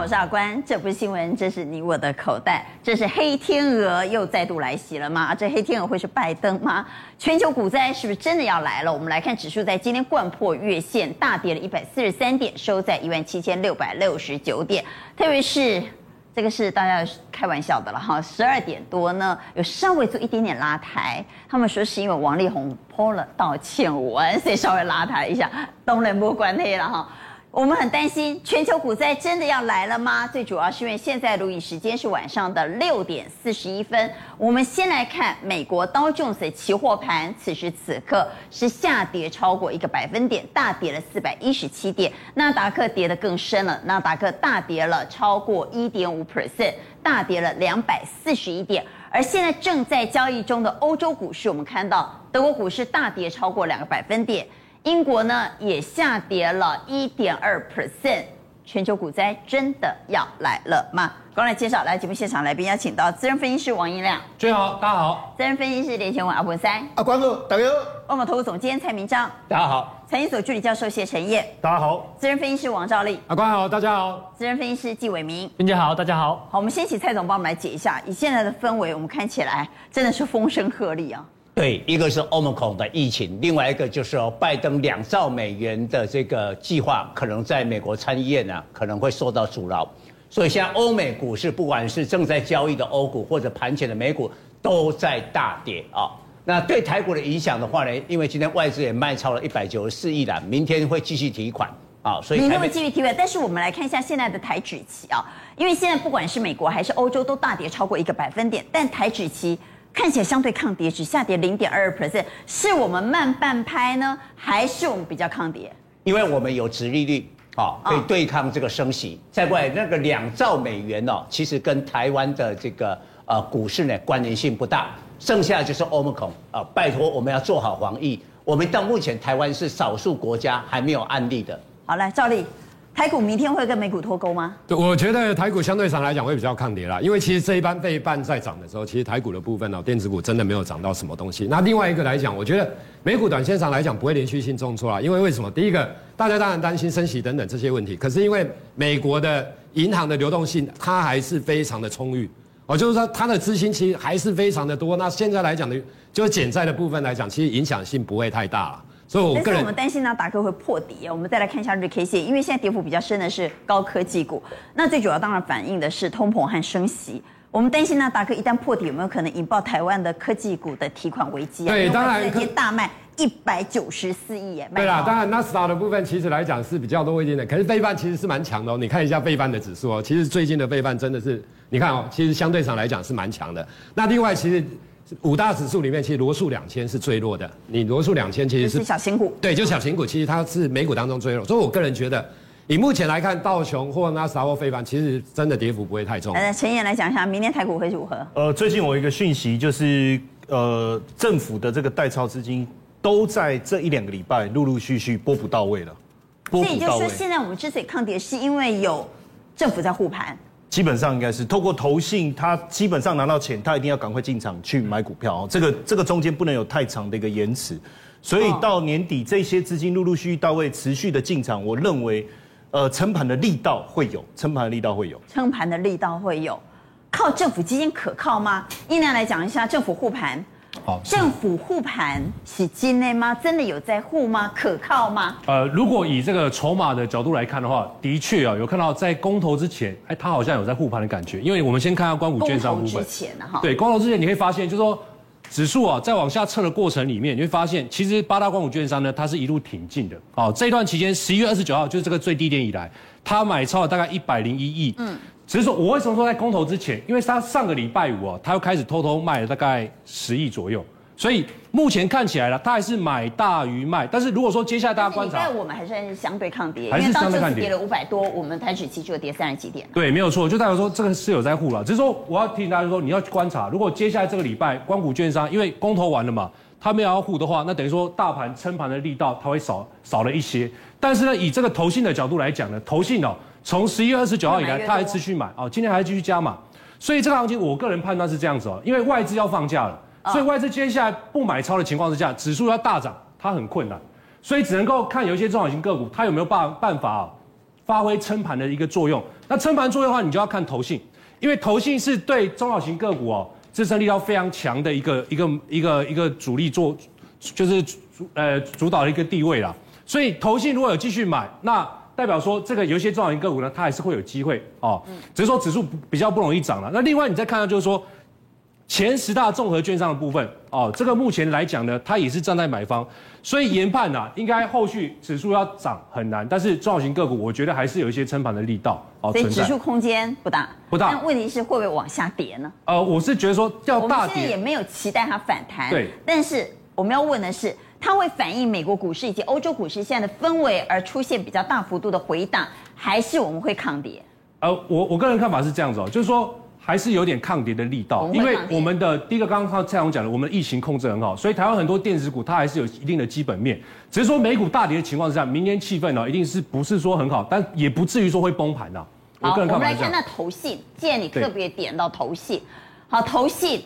好，我是阿关。这不是新闻，这是你我的口袋。这是黑天鹅又再度来袭了吗？这黑天鹅会是拜登吗？全球股灾是不是真的要来了？我们来看指数在今天掼破月线，大跌了一百四十三点，收在一万七千六百六十九点。特别是这个是大家开玩笑的了哈，十二点多呢，有稍微做一点点拉抬。他们说是因为王力宏 PO 了道歉文，所以稍微拉抬一下，当然没关系了哈。我们很担心全球股灾真的要来了吗？最主要是因为现在录影时间是晚上的六点四十一分。我们先来看美国道琼斯期货盘，此时此刻是下跌超过一个百分点，大跌了四百一十七点。纳达克跌得更深了，纳达克大跌了超过一点五 percent，大跌了两百四十一点。而现在正在交易中的欧洲股市，我们看到德国股市大跌超过两个百分点。英国呢也下跌了一点二 percent，全球股灾真的要来了吗？刚来介绍，来节目现场来宾邀请到资深分析师王英亮，各位好，大家好；资深分析师连前文阿文三，阿关哥，大家好；万宝投资总监蔡明章，大家好；财经所助理教授谢晨彦，大家好；资深分析师王兆立，阿关好，大家好；资深分析师纪伟明，明姐好，大家好。好，我们先请蔡总帮我们来解一下，以现在的氛围，我们看起来真的是风声鹤唳啊。对，一个是 Omicron 的疫情，另外一个就是拜登两兆美元的这个计划，可能在美国参议院呢可能会受到阻挠，所以现在欧美股市，不管是正在交易的欧股或者盘前的美股，都在大跌啊。那对台股的影响的话呢，因为今天外资也卖超了一百九十四亿了，明天会继续提款啊，所以明天会继续提款。但是我们来看一下现在的台指期啊，因为现在不管是美国还是欧洲都大跌超过一个百分点，但台指期。看起来相对抗跌，只下跌零点二二 percent，是我们慢半拍呢，还是我们比较抗跌？因为我们有殖利率，啊，可以对抗这个升息。再过来那个两兆美元哦，其实跟台湾的这个呃股市呢关联性不大。剩下就是 Omicron 啊，拜托我们要做好防疫。我们到目前台湾是少数国家还没有案例的。好，来兆立。台股明天会跟美股脱钩吗？对，我觉得台股相对上来讲会比较抗跌啦，因为其实这一班费半在涨的时候，其实台股的部分呢，电子股真的没有涨到什么东西。那另外一个来讲，我觉得美股短线上来讲不会连续性重挫啦，因为为什么？第一个，大家当然担心升息等等这些问题，可是因为美国的银行的流动性它还是非常的充裕，哦，就是说它的资金其实还是非常的多。那现在来讲的，就是减债的部分来讲，其实影响性不会太大了。所以我个人，但是我们担心呢达克会破底。我们再来看一下日 K 线，因为现在跌幅比较深的是高科技股。那最主要当然反映的是通膨和升息。我们担心呢达克一旦破底，有没有可能引爆台湾的科技股的提款危机啊？对，当然。今天大卖一百九十四亿耶。对啦，当然纳斯达的部分其实来讲是比较多一点的，可是费半其实是蛮强的哦。你看一下费半的指数哦，其实最近的费半真的是，你看哦，其实相对上来讲是蛮强的。那另外其实。五大指数里面，其实罗素两千是最弱的。你罗素两千其实是，是小型股，对，就小型股，其实它是美股当中最弱。所以我个人觉得，以目前来看，道琼或纳斯达或非凡，其实真的跌幅不会太重。来，陈彦来讲一下，明天台股会如何？呃，最近我一个讯息就是，呃，政府的这个代操资金都在这一两个礼拜陆陆续续拨不到位了。所以也就是说，现在我们之所以抗跌，是因为有政府在护盘。基本上应该是透过投信，他基本上拿到钱，他一定要赶快进场去买股票哦。这个这个中间不能有太长的一个延迟，所以到年底这些资金陆陆续续到位，持续的进场，我认为，呃，撑盘的力道会有，撑盘的力道会有，撑盘的力道会有，靠政府基金可靠吗？一呢来讲一下政府护盘。好，政府护盘是真的吗？真的有在护吗？可靠吗？呃，如果以这个筹码的角度来看的话，的确啊，有看到在公投之前，哎，他好像有在护盘的感觉。因为我们先看下官股券商部分。之前呢，哈。对，公投之前你会发现，就是说指数啊，在往下测的过程里面，你会发现，其实八大官股券商呢，它是一路挺进的。哦，这一段期间，十一月二十九号就是这个最低点以来，它买超了大概一百零一亿。嗯。只是说，我为什么说在公投之前？因为他上个礼拜五啊，他又开始偷偷卖了大概十亿左右，所以目前看起来了，他还是买大于卖。但是如果说接下来大家观察，在我们还算，是相对抗跌，还是相对抗跌，跌了五百多，我们台指期就跌三十几点。对，没有错，就代表说这个是有在护了。只是说我要提醒大家说，你要去观察，如果接下来这个礼拜光谷券商因为公投完了嘛，他没有要护的话，那等于说大盘撑盘的力道它会少少了一些。但是呢，以这个投信的角度来讲呢，投信哦。从十一月二十九号以来，他还持续买哦，今天还继续加码，所以这个行情我个人判断是这样子哦，因为外资要放假了，所以外资接下来不买超的情况之下，指数要大涨，它很困难，所以只能够看有一些中小型个股，它有没有办办法发挥撑盘的一个作用。那撑盘作用的话，你就要看投信，因为投信是对中小型个股哦支撑力道非常强的一个一个一个一个主力做，就是主呃主导的一个地位啦。所以投信如果有继续买，那代表说这个有一些中小型个股呢，它还是会有机会哦，只是说指数比较不容易涨了。那另外你再看到就是说。前十大综合券商的部分哦，这个目前来讲呢，它也是站在买方，所以研判啊，应该后续指数要涨很难，但是中小型个股我觉得还是有一些撑盘的力道哦，所以指数空间不大不大，但问题是会不会往下跌呢？呃，我是觉得说要大跌，我们现在也没有期待它反弹，对，但是我们要问的是，它会反映美国股市以及欧洲股市现在的氛围而出现比较大幅度的回档，还是我们会抗跌？呃，我我个人看法是这样子哦，就是说。还是有点抗跌的力道，因为我们的第一个刚刚蔡总讲的，我们的疫情控制很好，所以台湾很多电子股它还是有一定的基本面，只是说美股大跌的情况之下，明年气氛呢一定是不是说很好，但也不至于说会崩盘呐。好，我们来看那投信，既然你特别点到投信，好，投信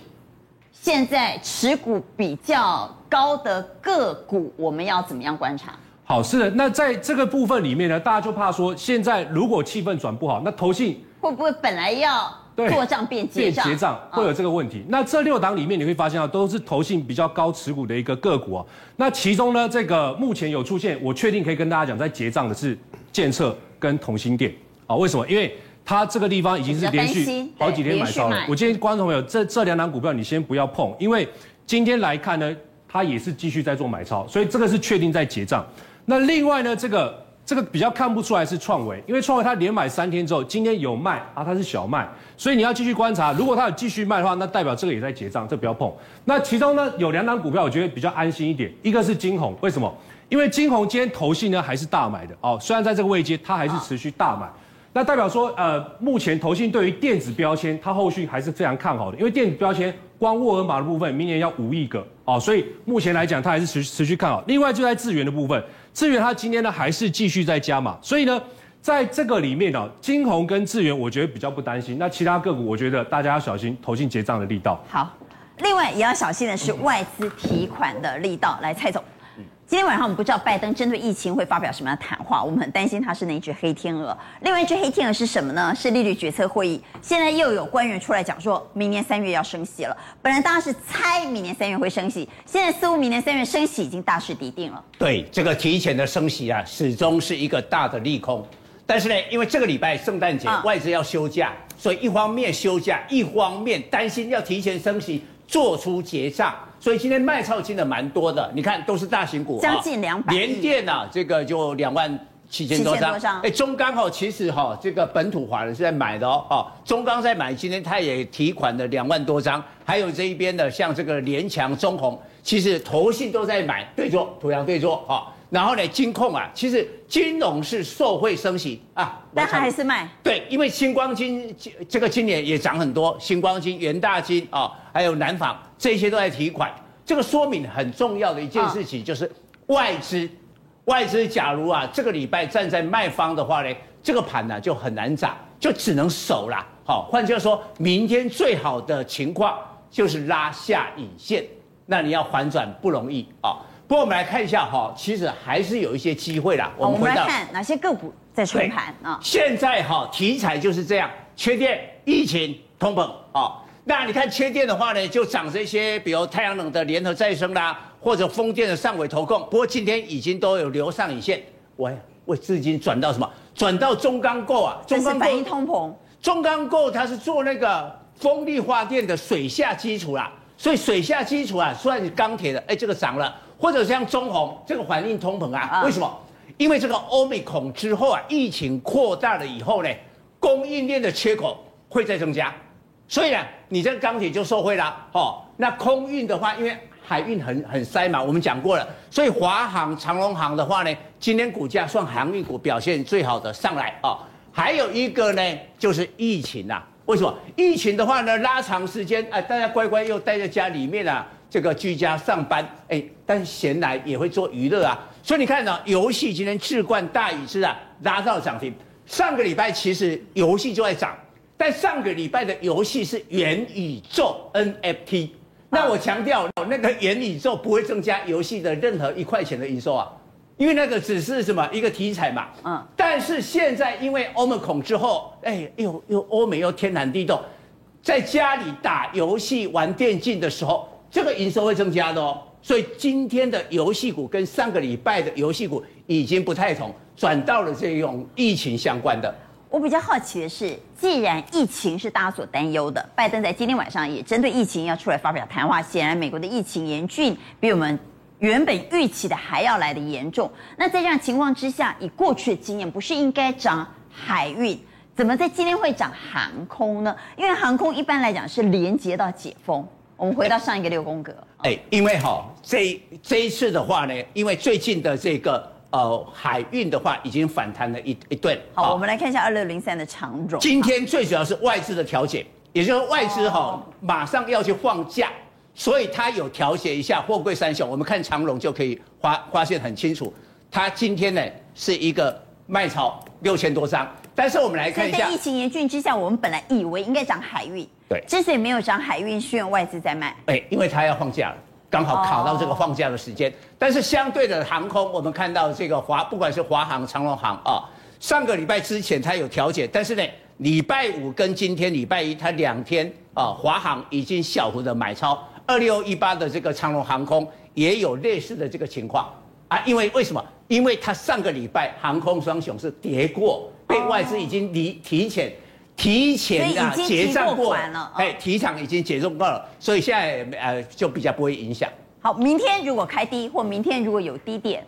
现在持股比较高的个股，我们要怎么样观察？好，是的，那在这个部分里面呢，大家就怕说，现在如果气氛转不好，那投信会不会本来要？对，做账变结账，结账会有这个问题。哦、那这六档里面，你会发现啊，都是投信比较高持股的一个个股啊。那其中呢，这个目前有出现，我确定可以跟大家讲，在结账的是建设跟同心店啊。为什么？因为它这个地方已经是连续好几天买超了。我建议观众朋友，这这两档股票你先不要碰，因为今天来看呢，它也是继续在做买超，所以这个是确定在结账。那另外呢，这个。这个比较看不出来是创维，因为创维它连买三天之后，今天有卖啊，它是小卖，所以你要继续观察。如果它有继续卖的话，那代表这个也在结账，这不要碰。那其中呢，有两档股票，我觉得比较安心一点，一个是金红，为什么？因为金红今天投信呢还是大买的哦，虽然在这个位阶，它还是持续大买。那代表说，呃，目前投信对于电子标签，它后续还是非常看好的，因为电子标签光沃尔玛的部分，明年要五亿个哦，所以目前来讲，它还是持持续看好。另外就在智源的部分，智源它今天呢还是继续在加码，所以呢，在这个里面呢，晶宏跟智源，我觉得比较不担心。那其他个股，我觉得大家要小心投信结账的力道。好，另外也要小心的是外资提款的力道。来，蔡总。今天晚上我们不知道拜登针对疫情会发表什么样的谈话，我们很担心他是那一只黑天鹅。另外一只黑天鹅是什么呢？是利率决策会议。现在又有官员出来讲，说明年三月要升息了。本来大家是猜明年三月会升息，现在似乎明年三月升息已经大势已定了。对，这个提前的升息啊，始终是一个大的利空。但是呢，因为这个礼拜圣诞节外资要休假，所以一方面休假，一方面担心要提前升息，做出结账。所以今天卖超金的蛮多的，你看都是大型股，将近两百。联电啊，这个就两万七千多张。哎，中钢哦，其实哈，这个本土华人是在买的哦。哦，中钢在买，今天他也提款了两万多张。还有这一边的，像这个联强、中红，其实投信都在买，对坐，土洋对坐哈。然后呢，金控啊，其实金融是受惠升息啊，但他还是卖。对，因为星光金这个今年也涨很多，星光金、元大金啊，还有南纺这些都在提款。这个说明很重要的一件事情就是外资，外资假如啊这个礼拜站在卖方的话呢，这个盘呢就很难涨，就只能守啦。好，换句话说，明天最好的情况就是拉下影线，那你要反转不容易啊。不过我们来看一下哈，其实还是有一些机会啦。我们回来看哪些个股在吹盘啊？现在哈题材就是这样，缺电、疫情、通膨啊。那你看缺电的话呢，就涨这些，比如太阳能的联合再生啦，或者风电的上尾投控。不过今天已经都有留上影线，喂我，资金转到什么？转到中钢构啊，中钢构反映通膨。中钢构它是做那个风力发电的水下基础啦，所以水下基础啊，算是钢铁的，哎，这个涨了。或者像中红这个反映通膨啊，为什么？因为这个欧米孔之后啊，疫情扩大了以后呢，供应链的缺口会再增加，所以呢，你这个钢铁就受惠啦哦。那空运的话，因为海运很很塞嘛，我们讲过了，所以华航、长荣航的话呢，今天股价算航运股表现最好的上来哦。还有一个呢，就是疫情啊，为什么？疫情的话呢，拉长时间，哎，大家乖乖又待在家里面啊。这个居家上班，哎，但是闲来也会做娱乐啊，所以你看呢，游戏今天置冠大宇之啊拉到涨停。上个礼拜其实游戏就在涨，但上个礼拜的游戏是元宇宙 NFT，那我强调，那个元宇宙不会增加游戏的任何一块钱的营收啊。因为那个只是什么一个题材嘛。嗯。但是现在因为 Omicron 之后，哎，又又欧美又天寒地冻，在家里打游戏、玩电竞的时候，这个营收会增加的哦。所以今天的游戏股跟上个礼拜的游戏股已经不太同，转到了这种疫情相关的。我比较好奇的是，既然疫情是大家所担忧的，拜登在今天晚上也针对疫情要出来发表谈话。显然，美国的疫情严峻，比我们原本预期的还要来得严重。那在这样情况之下，以过去的经验，不是应该涨海运，怎么在今天会涨航空呢？因为航空一般来讲是连接到解封。我们回到上一个六宫格，哎，因为哈，这这一次的话呢，因为最近的这个。呃，海运的话已经反弹了一一顿。好，我们来看一下二六零三的长荣。今天最主要是外资的调节，也就是外资哈马上要去放假，所以它有调节一下货柜三雄。我们看长荣就可以发发现很清楚，它今天呢是一个卖超六千多张。但是我们来看一下，在疫情严峻之下，我们本来以为应该涨海运，对，之所以没有涨海运，是因为外资在卖。哎，因为它要放假了。刚好卡到这个放假的时间，但是相对的航空，我们看到这个华，不管是华航、长龙航啊，上个礼拜之前它有调节，但是呢，礼拜五跟今天礼拜一，它两天啊，华航已经小幅的买超，二六一八的这个长龙航空也有类似的这个情况啊，因为为什么？因为它上个礼拜航空双雄是跌过，被外资已经离提前。提前啊结账过了，哎，提场已经结账过了，所以现在呃就比较不会影响。好，明天如果开低，或明天如果有低点，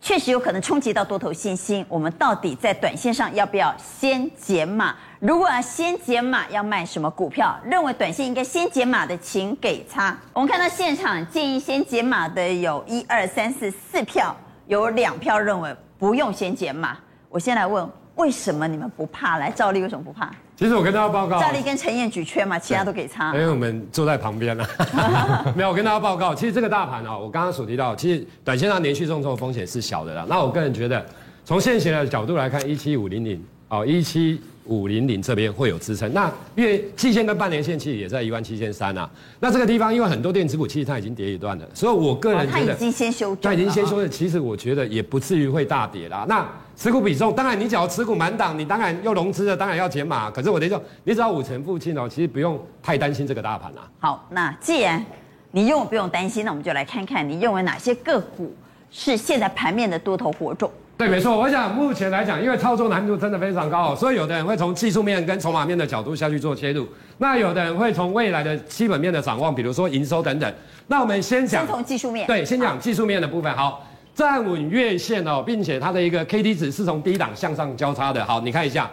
确实有可能冲击到多头信心。我们到底在短线上要不要先减码？如果要先减码，要卖什么股票？认为短线应该先减码的，请给叉。我们看到现场建议先减码的有一二三四四票，有两票认为不用先减码。我先来问，为什么你们不怕？来，赵丽为什么不怕？其实我跟大家报告，赵丽跟陈彦举缺嘛，其他都给差。因为我们坐在旁边了，没有。我跟大家报告，其实这个大盘啊，我刚刚所提到，其实短线上连续重挫的风险是小的啦。那我个人觉得，从现行的角度来看，一七五零零哦，一七五零零这边会有支撑。那因为季线跟半年线其实也在一万七千三啊。那这个地方因为很多电子股其实它已经跌一段了，所以我个人觉得，它已经先修正，它已经先修正。其实我觉得也不至于会大跌啦。那持股比重，当然你只要持股满档，你当然又融资了，当然要减码。可是我得说，你只要五成附近哦，其实不用太担心这个大盘啦。好，那既然你用不用担心，那我们就来看看你认为哪些个股是现在盘面的多头火种。对，没错。我想目前来讲，因为操作难度真的非常高哦，所以有的人会从技术面跟筹码面的角度下去做切入，那有的人会从未来的基本面的展望，比如说营收等等。那我们先讲，先从技术面。对，先讲技术面的部分。好。站稳月线哦，并且它的一个 K D 值是从低档向上交叉的。好，你看一下，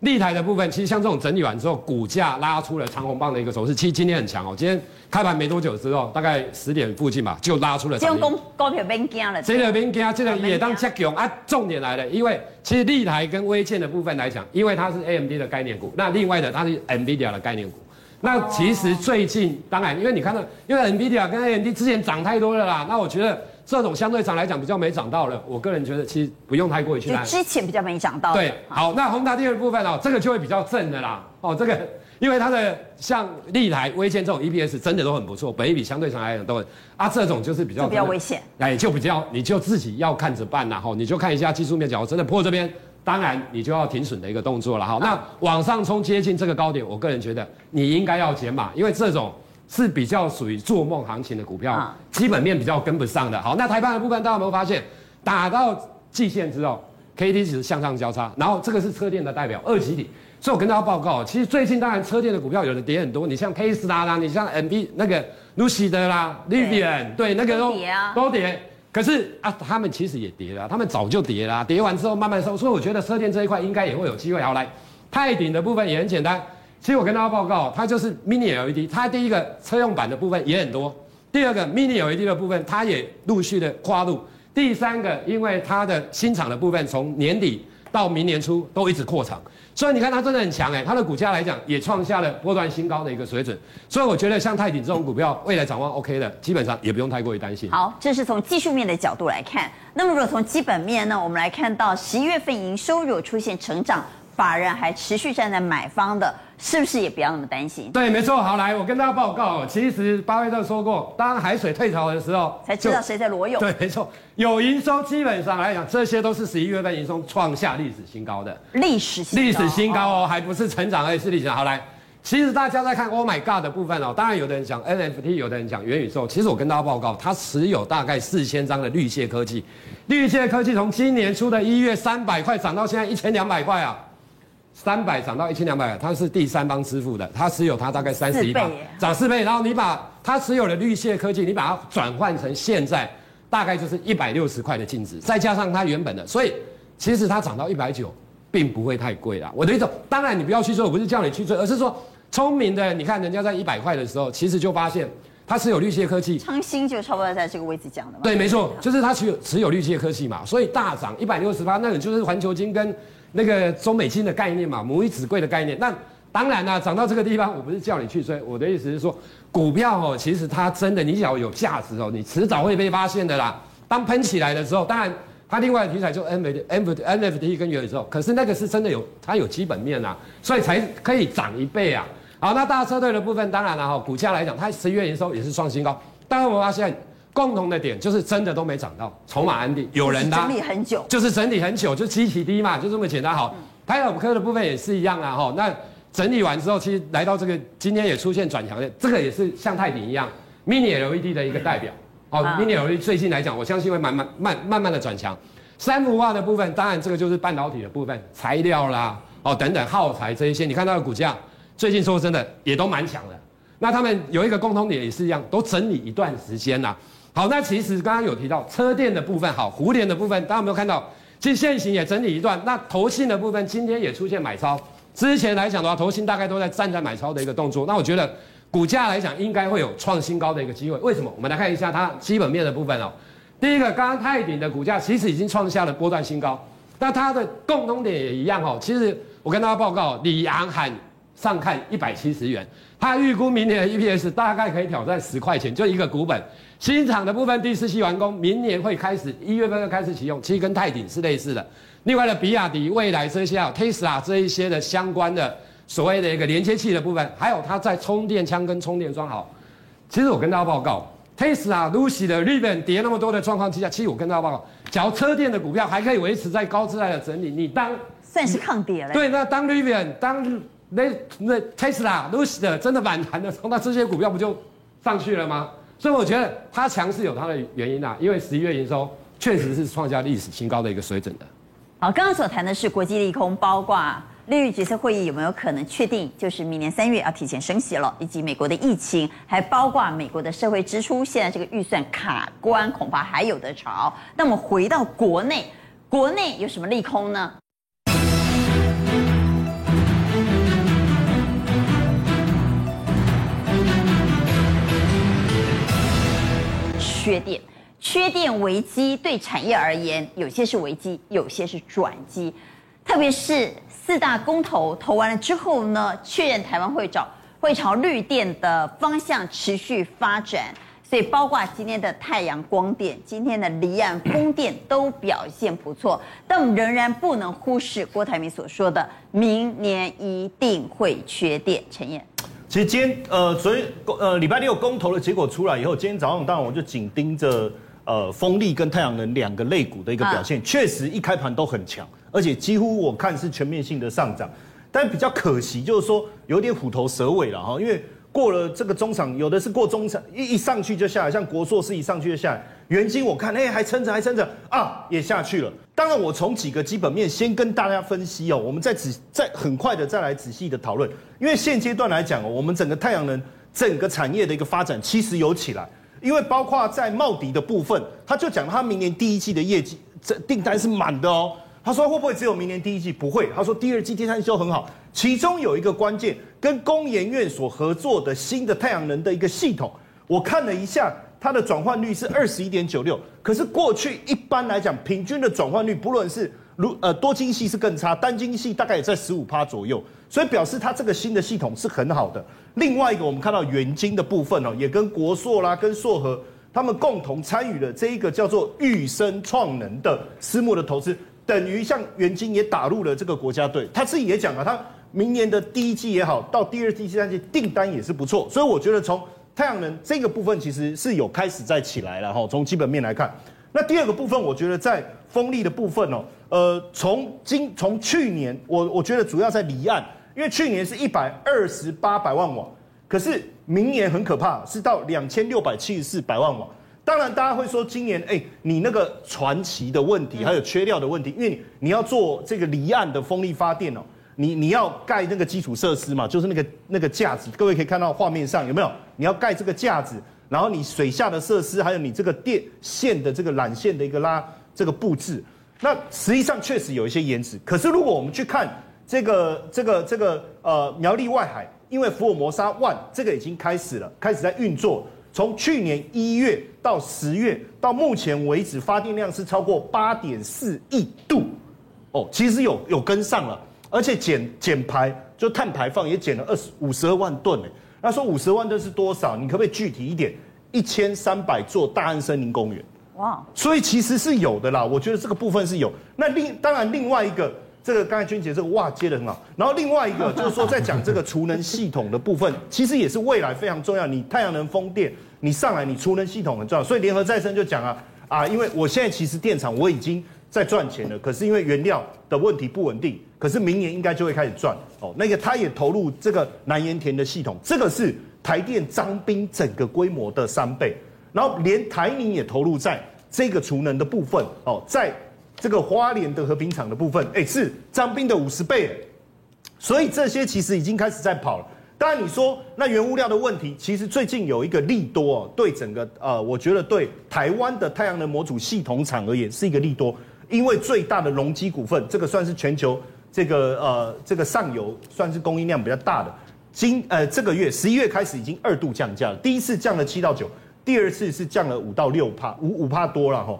立台的部分，其实像这种整理完之后，股价拉出了长红棒的一个走势，其实今天很强哦。今天开盘没多久之后，大概十点附近吧，就拉出了。这种股票变惊了。这个变惊，这个也当加强啊。重点来了，因为其实立台跟威健的部分来讲，因为它是 A M D 的概念股，那另外的它是 NVIDIA 的概念股。那其实最近，当然，因为你看到，因为 NVIDIA 跟 A M D 之前涨太多了啦，那我觉得。这种相对上来讲比较没涨到了，我个人觉得其实不用太过于去担心。之前比较没涨到。对，好，那宏达第二部分哦，这个就会比较正的啦。哦，这个因为它的像立台、威健这种 EPS 真的都很不错，本益比相对上来讲都很啊，这种就是比较比较危险。哎，就比较你就自己要看着办啦。哈，你就看一下技术面角，真的破这边，当然你就要停损的一个动作了。哈，那往上冲接近这个高点，我个人觉得你应该要减码，因为这种。是比较属于做梦行情的股票，基本面比较跟不上的。好，那台盘的部分，大家有没有发现，打到季线之后，K D 值向上交叉，然后这个是车电的代表二级体。所以我跟大家报告，其实最近当然车电的股票有的跌很多，你像 K 斯拉啦，你像 M B 那个 Lucid 的啦，Rivian 对那个都跌啊，都跌。可是啊，他们其实也跌了，他们早就跌了，跌完之后慢慢收。所以我觉得车电这一块应该也会有机会。好，来泰鼎的部分也很简单。其实我跟大家报告，它就是 Mini LED，它第一个车用版的部分也很多，第二个 Mini LED 的部分它也陆续的跨入，第三个因为它的新厂的部分从年底到明年初都一直扩厂，所以你看它真的很强哎，它的股价来讲也创下了波段新高的一个水准，所以我觉得像泰鼎这种股票未来展望 OK 的，基本上也不用太过于担心。好，这是从技术面的角度来看，那么如果从基本面呢，我们来看到十一月份营收有出现成长。法人还持续站在买方的，是不是也不要那么担心？对，没错。好，来，我跟大家报告，其实巴菲特说过，当海水退潮的时候，才知道谁在裸泳。对，没错。有营收，基本上来讲，这些都是十一月份营收创下历史新高的。历史新历史新高哦，还不是成长，而是历史。好，来，其实大家在看 Oh my God 的部分哦，当然有的人讲 NFT，有的人讲元宇宙。其实我跟大家报告，它持有大概四千张的绿界科技。绿界科技从今年初的一月三百块涨到现在一千两百块啊。三百涨到一千两百，它是第三方支付的，它持有它大概三十一倍，涨四倍。然后你把它持有的绿蟹科技，你把它转换成现在大概就是一百六十块的净值，再加上它原本的，所以其实它涨到一百九，并不会太贵啦。我的意思，当然你不要去追，我不是叫你去追，而是说聪明的，你看人家在一百块的时候，其实就发现它持有绿蟹科技，昌兴就差不多在这个位置讲的嘛。对，没错，就是它持有持有绿蟹科技嘛，所以大涨一百六十八，那你就是环球金跟。那个中美金的概念嘛，母以子贵的概念。那当然啦、啊，涨到这个地方，我不是叫你去追，我的意思是说，股票哦，其实它真的，你只要有价值哦，你迟早会被发现的啦。当喷起来的时候，当然它另外的题材就 NFT、NFT 跟元宇宙，可是那个是真的有它有基本面啊，所以才可以涨一倍啊。好，那大车队的部分，当然了哈，股价来讲，它十一月营收也是创新高，当然我发现。共同的点就是真的都没涨到，筹码安定，有人的整理很久，就是整理很久，就基期低嘛，就这么简单。好，台股科的部分也是一样啊，哈，那整理完之后，其实来到这个今天也出现转强的，这个也是像泰鼎一样，Mini LED 的一个代表。哦，Mini LED 最近来讲，我相信会慢慢慢慢慢的转强。三氟化的部分，当然这个就是半导体的部分，材料啦，哦等等耗材这一些，你看它的股价最近说真的也都蛮强的。那他们有一个共同点也是一样，都整理一段时间啦。好，那其实刚刚有提到车电的部分，好，胡联的部分，大家有没有看到？其实现行也整理一段。那投信的部分今天也出现买超，之前来讲的话，投信大概都在站在买超的一个动作。那我觉得股价来讲应该会有创新高的一个机会。为什么？我们来看一下它基本面的部分哦。第一个，刚刚泰鼎的股价其实已经创下了波段新高，那它的共同点也一样哦。其实我跟大家报告，李昂喊上看一百七十元，他预估明年的 EPS 大概可以挑战十块钱，就一个股本。新厂的部分第四期完工，明年会开始一月份就开始启用，其实跟泰鼎是类似的。另外的比亚迪、蔚来这些啊，Tesla 这一些的相关的所谓的一个连接器的部分，还有它在充电枪跟充电桩好。其实我跟大家报告，Tesla、Lucy 的 Rivian 跌那么多的状况之下，其实我跟大家报告，假如车电的股票还可以维持在高姿态的整理，你当算是抗跌了。对，那当 Rivian 当那那 Tesla、Lucy 的真的反弹的时候，那这些股票不就上去了吗？所以我觉得它强势有它的原因啊，因为十一月营收确实是创下历史新高的一个水准的。好，刚刚所谈的是国际利空，包括利率决策会议有没有可能确定，就是明年三月要提前升息了，以及美国的疫情，还包括美国的社会支出，现在这个预算卡关，恐怕还有得吵。那么回到国内，国内有什么利空呢？缺电，缺电危机对产业而言，有些是危机，有些是转机。特别是四大公投投完了之后呢，确认台湾会找会朝绿电的方向持续发展。所以，包括今天的太阳光电、今天的离岸风电都表现不错。但我们仍然不能忽视郭台铭所说的，明年一定会缺电。陈燕。其实今天呃，所以呃礼拜六公投的结果出来以后，今天早上当然我就紧盯着呃风力跟太阳能两个类股的一个表现，确实一开盘都很强，而且几乎我看是全面性的上涨。但比较可惜就是说有点虎头蛇尾了哈，因为过了这个中场，有的是过中场一一上去就下来，像国硕是一上去就下来。元晶我看，哎，还撑着，还撑着啊，也下去了。当然，我从几个基本面先跟大家分析哦，我们再仔再很快的再来仔细的讨论。因为现阶段来讲哦，我们整个太阳能整个产业的一个发展其实有起来，因为包括在茂迪的部分，他就讲他明年第一季的业绩这订单是满的哦。他说会不会只有明年第一季？不会，他说第二季、第三季都很好。其中有一个关键，跟工研院所合作的新的太阳能的一个系统，我看了一下。它的转换率是二十一点九六，可是过去一般来讲，平均的转换率不论是如呃多晶系是更差，单晶系大概也在十五趴左右，所以表示它这个新的系统是很好的。另外一个，我们看到元晶的部分哦，也跟国硕啦、跟硕和他们共同参与了这一个叫做玉生创能的私募的投资，等于像元晶也打入了这个国家队，他自己也讲了，他明年的第一季也好，到第二季、第三季订单也是不错，所以我觉得从太阳能这个部分其实是有开始在起来了哈。从基本面来看，那第二个部分，我觉得在风力的部分哦，呃，从今从去年，我我觉得主要在离岸，因为去年是一百二十八百万瓦，可是明年很可怕，是到两千六百七十四百万瓦。当然，大家会说今年，哎，你那个传奇的问题，还有缺料的问题，因为你你要做这个离岸的风力发电哦，你你要盖那个基础设施嘛，就是那个那个架子，各位可以看到画面上有没有？你要盖这个架子，然后你水下的设施，还有你这个电线的这个缆线的一个拉这个布置，那实际上确实有一些延迟。可是如果我们去看这个这个这个呃苗栗外海，因为福尔摩沙 One 这个已经开始了，开始在运作。从去年一月到十月，到目前为止，发电量是超过八点四亿度，哦，其实有有跟上了，而且减减排就碳排放也减了二十五十二万吨呢。那说五十万吨是多少？你可不可以具体一点？一千三百座大安森林公园，哇，所以其实是有的啦。我觉得这个部分是有。那另当然另外一个。这个刚才君姐这个哇接的很好，然后另外一个 就是说在讲这个储能系统的部分，其实也是未来非常重要。你太阳能风电你上来，你储能系统很重要。所以联合再生就讲啊啊，因为我现在其实电厂我已经在赚钱了，可是因为原料的问题不稳定，可是明年应该就会开始赚哦。那个他也投入这个南盐田的系统，这个是台电彰兵整个规模的三倍，然后连台泥也投入在这个储能的部分哦，在。这个花莲的和平厂的部分，哎，是彰兵的五十倍，所以这些其实已经开始在跑了。当然你说那原物料的问题，其实最近有一个利多哦，对整个呃，我觉得对台湾的太阳能模组系统厂而言是一个利多，因为最大的隆基股份，这个算是全球这个呃这个上游算是供应量比较大的，今呃这个月十一月开始已经二度降价了，第一次降了七到九，第二次是降了五到六趴，五五趴多了哈。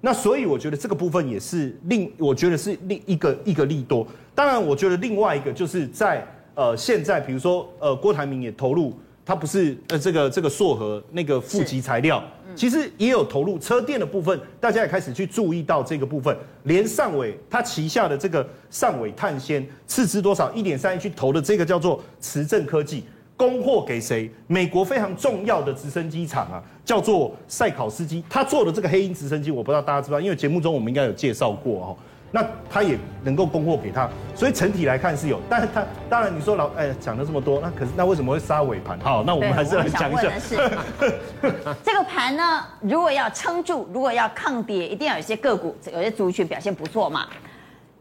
那所以我觉得这个部分也是另，我觉得是另一个一个利多。当然，我觉得另外一个就是在呃现在，比如说呃郭台铭也投入，他不是呃这个这个硕禾那个负极材料，其实也有投入车电的部分，大家也开始去注意到这个部分。连上尾它旗下的这个上尾碳纤斥资多少一点三亿去投的这个叫做磁振科技。供货给谁？美国非常重要的直升机厂啊，叫做赛考斯基，他做的这个黑鹰直升机，我不知道大家知不知道，因为节目中我们应该有介绍过哦。那他也能够供货给他，所以整体来看是有。但是他当然你说老哎讲了这么多，那可是那为什么会杀尾盘？好，那我们还是来讲一下。是 这个盘呢，如果要撑住，如果要抗跌，一定要有些个股，有些族群表现不错嘛。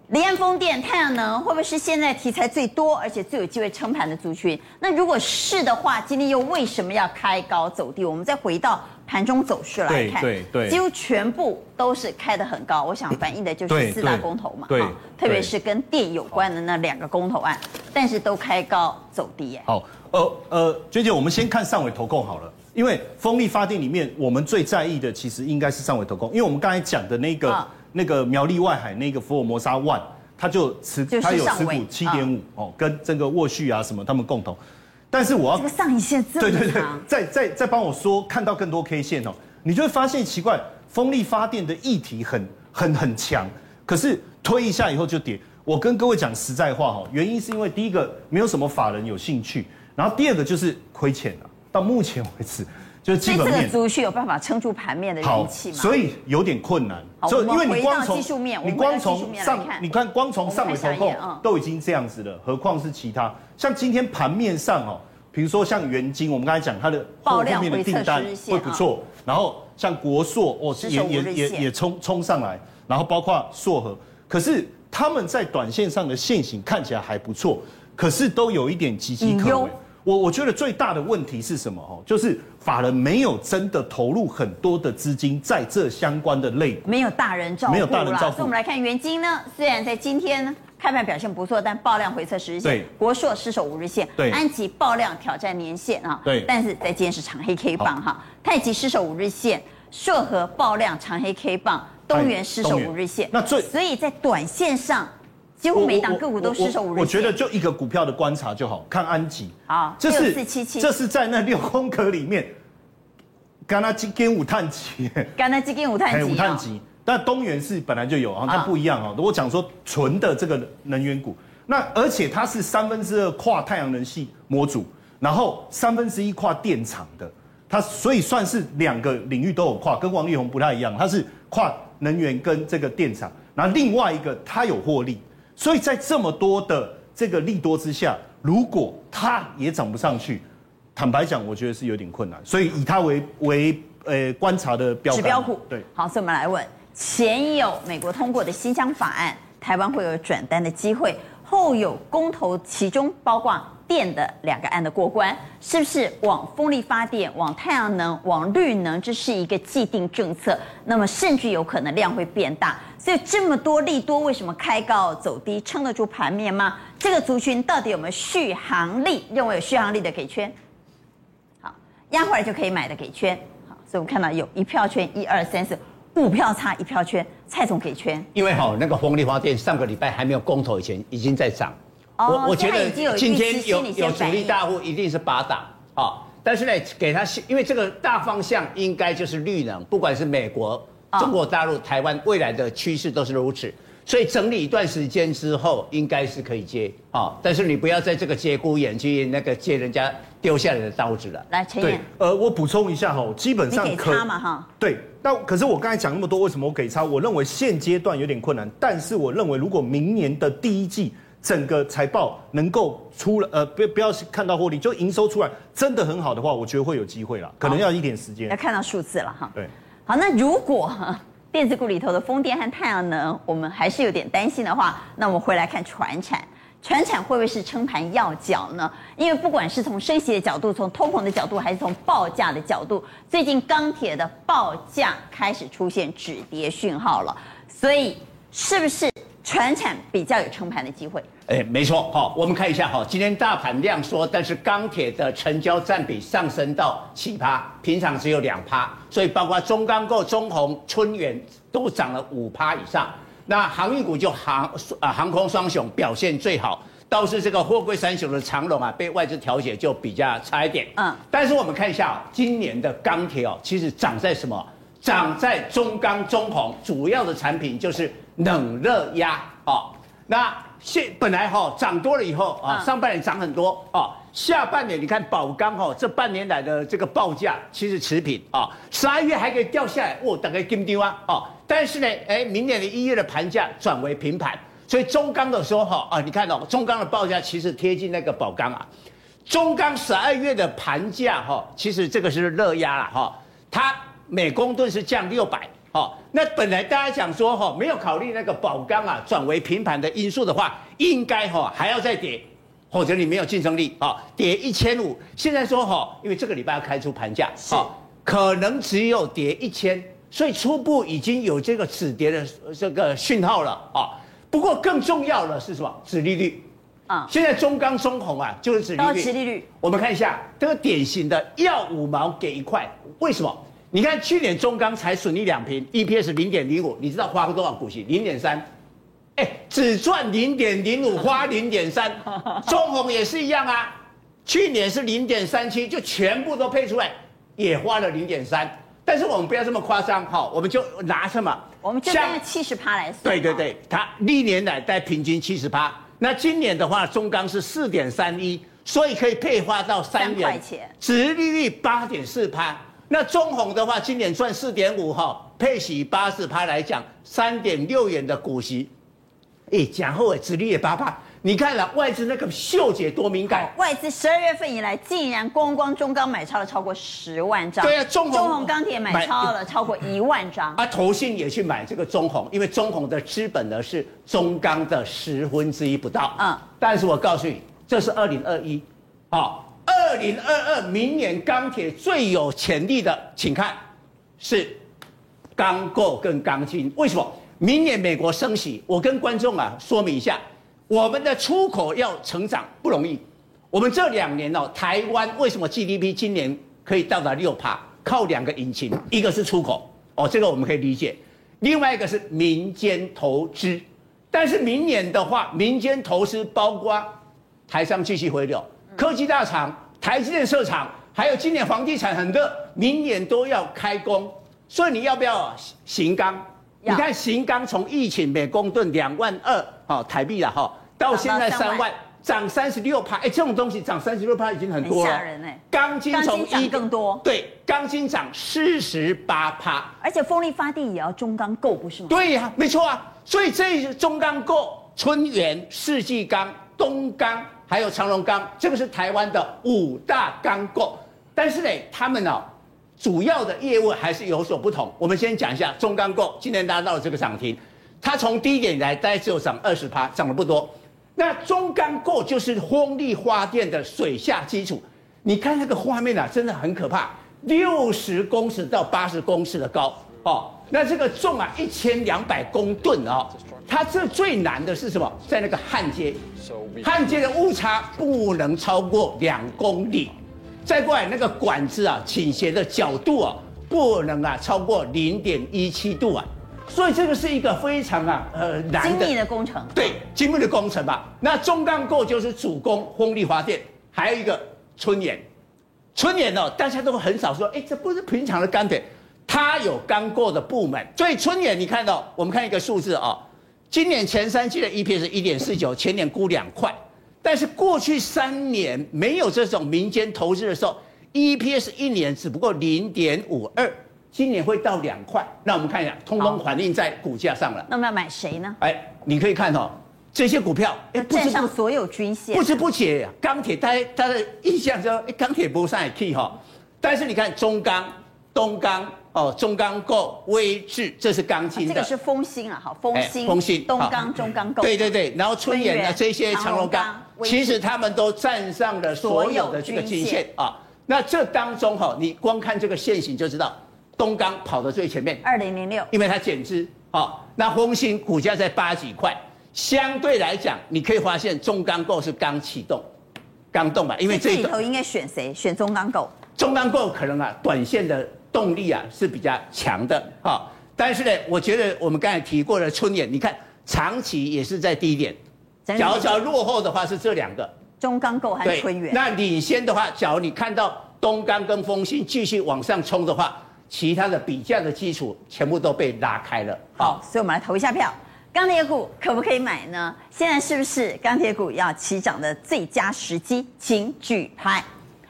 离岸风电、太阳能会不会是现在题材最多而且最有机会撑盘的族群？那如果是的话，今天又为什么要开高走低？我们再回到盘中走势来看，对对对，几乎全部都是开得很高。我想反映的就是四大公投嘛，对，特别是跟电有关的那两个公投案，但是都开高走低耶。好，呃呃，娟姐，我们先看上尾投控好了，因为风力发电里面我们最在意的其实应该是上尾投控，因为我们刚才讲的那个。啊那个苗栗外海那个福尔摩沙 One，他就持它有持股七点五哦，跟这个沃旭啊什么他们共同，但是我要这个上影线这么长，对对对，再再再帮我说，看到更多 K 线哦，你就会发现奇怪，风力发电的议题很很很强，可是推一下以后就跌。我跟各位讲实在话哈，原因是因为第一个没有什么法人有兴趣，然后第二个就是亏钱了，到目前为止。就是基本面，这个族群有办法撑住盘面的人气吗？所以有点困难。所以因为你光从技术面，你光从上，你看光从上纬投控都已经这样子了，何况是其他？像今天盘面上哦，比如说像元晶，我们刚才讲它的后面的订单会不错，然后像国硕哦也也也也冲冲上来，然后包括硕和，可是他们在短线上的线型看起来还不错，可是都有一点岌岌可危。我我觉得最大的问题是什么？哦，就是法人没有真的投入很多的资金在这相关的类股，没有大人照顾，没有大人照顾。所以我们来看元晶呢，虽然在今天开盘表现不错，但爆量回测十日线，对，国硕失守五日线，对，安吉爆量挑战年线啊，对，但是在今天是长黑 K 棒哈，太极失守五日线，硕和爆量长黑 K 棒，东元失守五日线，那最所以在短线上。几乎每档个股都失守五日。我觉得就一个股票的观察就好，看安吉。啊，这是这是在那六空格里面，刚那几根五碳级，刚那几根五碳级，五碳级。但东元是本来就有啊，它不一样哦。啊、我讲说纯的这个能源股，那而且它是三分之二跨太阳能系模组，然后三分之一跨电厂的，它所以算是两个领域都有跨，跟王力宏不太一样，它是跨能源跟这个电厂，然后另外一个它有获利，所以在这么多的这个利多之下，如果它也涨不上去，坦白讲，我觉得是有点困难，所以以它为为。呃，观察的标指标股对，好，所以我们来问：前有美国通过的新疆法案，台湾会有转单的机会；后有公投，其中包括电的两个案的过关，是不是往风力发电、往太阳能、往绿能，这是一个既定政策？那么甚至有可能量会变大。所以这么多利多，为什么开高走低，撑得住盘面吗？这个族群到底有没有续航力？认为有续航力的给圈，好，压回来就可以买的给圈。好所以我们看到有一票圈，一二三四五票差一票圈，蔡总给圈。因为哈那个风力发电上个礼拜还没有公投以前已经在涨，我我觉得今天有有主力大户一定是八档啊，但是呢给他，因为这个大方向应该就是绿能，不管是美国、中国大陆、台湾未来的趋势都是如此。所以整理一段时间之后，应该是可以接啊，但是你不要在这个节骨眼去那个接人家丢下来的刀子了。来，陈燕，呃，我补充一下哈，基本上可嘛哈？对，那可是我刚才讲那么多，为什么我给差？我认为现阶段有点困难，但是我认为如果明年的第一季整个财报能够出了，呃，不不要看到获利，就营收出来真的很好的话，我觉得会有机会啦，可能要一点时间。要看到数字了哈。对，好，那如果。电子股里头的风电和太阳能，我们还是有点担心的话，那我们回来看船产，船产会不会是撑盘要角呢？因为不管是从升息的角度，从通膨的角度，还是从报价的角度，最近钢铁的报价开始出现止跌讯号了，所以是不是？传产比较有撑盘的机会，哎，没错，好，我们看一下哈，今天大盘量缩，但是钢铁的成交占比上升到七趴，平常只有两趴，所以包括中钢构、中红、春元都涨了五趴以上。那航运股就航啊航空双雄表现最好，倒是这个货柜三雄的长龙啊被外资调节就比较差一点。嗯，但是我们看一下今年的钢铁哦，其实涨在什么？涨在中钢、中红，主要的产品就是。冷热压啊，那现本来哈涨多了以后啊，上半年涨很多啊，下半年你看宝钢哈，这半年来的这个报价其实持平啊，十二月还可以掉下来，哦，大概金丢啊，哦，但是呢，哎，明年的一月的盘价转为平盘，所以中钢的时候哈啊，你看哦，中钢的报价其实贴近那个宝钢啊，中钢十二月的盘价哈，其实这个是热压了哈，它每公吨是降六百。好，那本来大家想说哈，没有考虑那个宝钢啊转为平盘的因素的话，应该哈还要再跌，否则你没有竞争力啊，跌一千五。现在说哈，因为这个礼拜要开出盘价，好，可能只有跌一千，所以初步已经有这个止跌的这个讯号了啊。不过更重要的是什么？止利率啊，现在中钢、中红啊就是指利率。殖利率，我们看一下这个典型的要五毛给一块，为什么？你看去年中钢才损你两平，EPS 零点零五，你知道花了多少股息？零点三，哎，只赚零点零五，花零点三。中红也是一样啊，去年是零点三七，就全部都配出来，也花了零点三。但是我们不要这么夸张，好，我们就拿什么？我们就按七十趴来算。对对对，它历年来在平均七十趴。那今年的话，中钢是四点三一，所以可以配发到三元，三块钱，殖利率八点四趴。那中红的话，今年赚四点五哈，配息八十趴来讲，三点六元的股息，哎，讲后哎，殖利率八趴，你看了外资那个嗅觉多敏感，外资十二月份以来竟然光光中钢买超了超过十万张，对啊，中中鸿钢铁买超了超过一万张，啊，投信也去买这个中红，因为中红的资本呢是中钢的十分之一不到，嗯，但是我告诉你，这是二零二一，好。二零二二明年钢铁最有潜力的，请看是钢构跟钢筋。为什么？明年美国升息，我跟观众啊说明一下，我们的出口要成长不容易。我们这两年哦，台湾为什么 GDP 今年可以到达六趴？靠两个引擎，一个是出口哦，这个我们可以理解；另外一个是民间投资。但是明年的话，民间投资包括台商继续回流。科技大厂、台积电设厂，还有今年房地产很热，明年都要开工，所以你要不要行钢？你看行钢从疫情每公吨两万二，好台币了哈，到现在三万，涨三十六趴，哎，这种东西涨三十六趴已经很多了。吓人哎！钢筋从一更多，对，钢筋涨四十八趴，而且风力发电也要中钢构，不是吗？对呀、啊，没错啊。所以这中钢构、春源、世纪钢、东钢还有长隆钢，这个是台湾的五大钢构。但是呢，他们呢、主要的业务还是有所不同。我们先讲一下中钢构今年达到了这个涨停，它从低点来大概只有涨二十趴，涨得不多。那中钢构就是风力发电的水下基础。你看那个画面啊，真的很可怕，六十公尺到八十公尺的高哦。那这个重啊，一千两百公吨哦。它这最难的是什么？在那个焊接，焊接的误差不能超过两公里。再过来那个管子啊，倾斜的角度啊，不能啊超过零点一七度啊，所以这个是一个非常啊呃难的精密的工程。对，精密的工程吧。那中钢构就是主攻风力发电，还有一个春眼，春眼哦，大家都很少说，哎，这不是平常的钢铁，它有刚过的部门。所以春源你看到，我们看一个数字啊，今年前三季的 EPS 是一点四九，前年估两块。但是过去三年没有这种民间投资的时候，EPS 一年只不过零点五二，今年会到两块。那我们看一下，通通反映在股价上了。那我们要买谁呢？哎，你可以看哦，这些股票哎，站上所有均线，不知不觉钢铁，大家大家的印象说，哎，钢铁不上也可以哈。但是你看中钢、东钢。哦，中钢构、威智，这是钢筋的。这个是丰兴啊，好，丰兴、丰兴、东钢、中钢构。对对对，然后春源的这些长荣钢，其实他们都站上了所有的这个均线啊。那这当中哈，你光看这个线型就知道，东钢跑到最前面，二零零六，因为它减资。好，那丰兴股价在八几块，相对来讲，你可以发现中钢构是刚启动，刚动吧，因为这里头应该选谁？选中钢构。中钢构可能啊，短线的。动力啊是比较强的哈，但是呢，我觉得我们刚才提过的春源，你看长期也是在低点，假如说落后的话是这两个中钢构和春源。那领先的话，假如你看到东钢跟丰兴继续往上冲的话，其他的比价的基础全部都被拉开了。好，所以我们来投一下票，钢铁股可不可以买呢？现在是不是钢铁股要起涨的最佳时机？请举牌。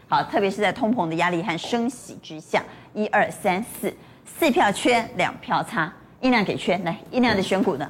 好，特别是在通膨的压力和升息之下。一二三四，四票圈，两票差，音量给圈来，音量的选股呢？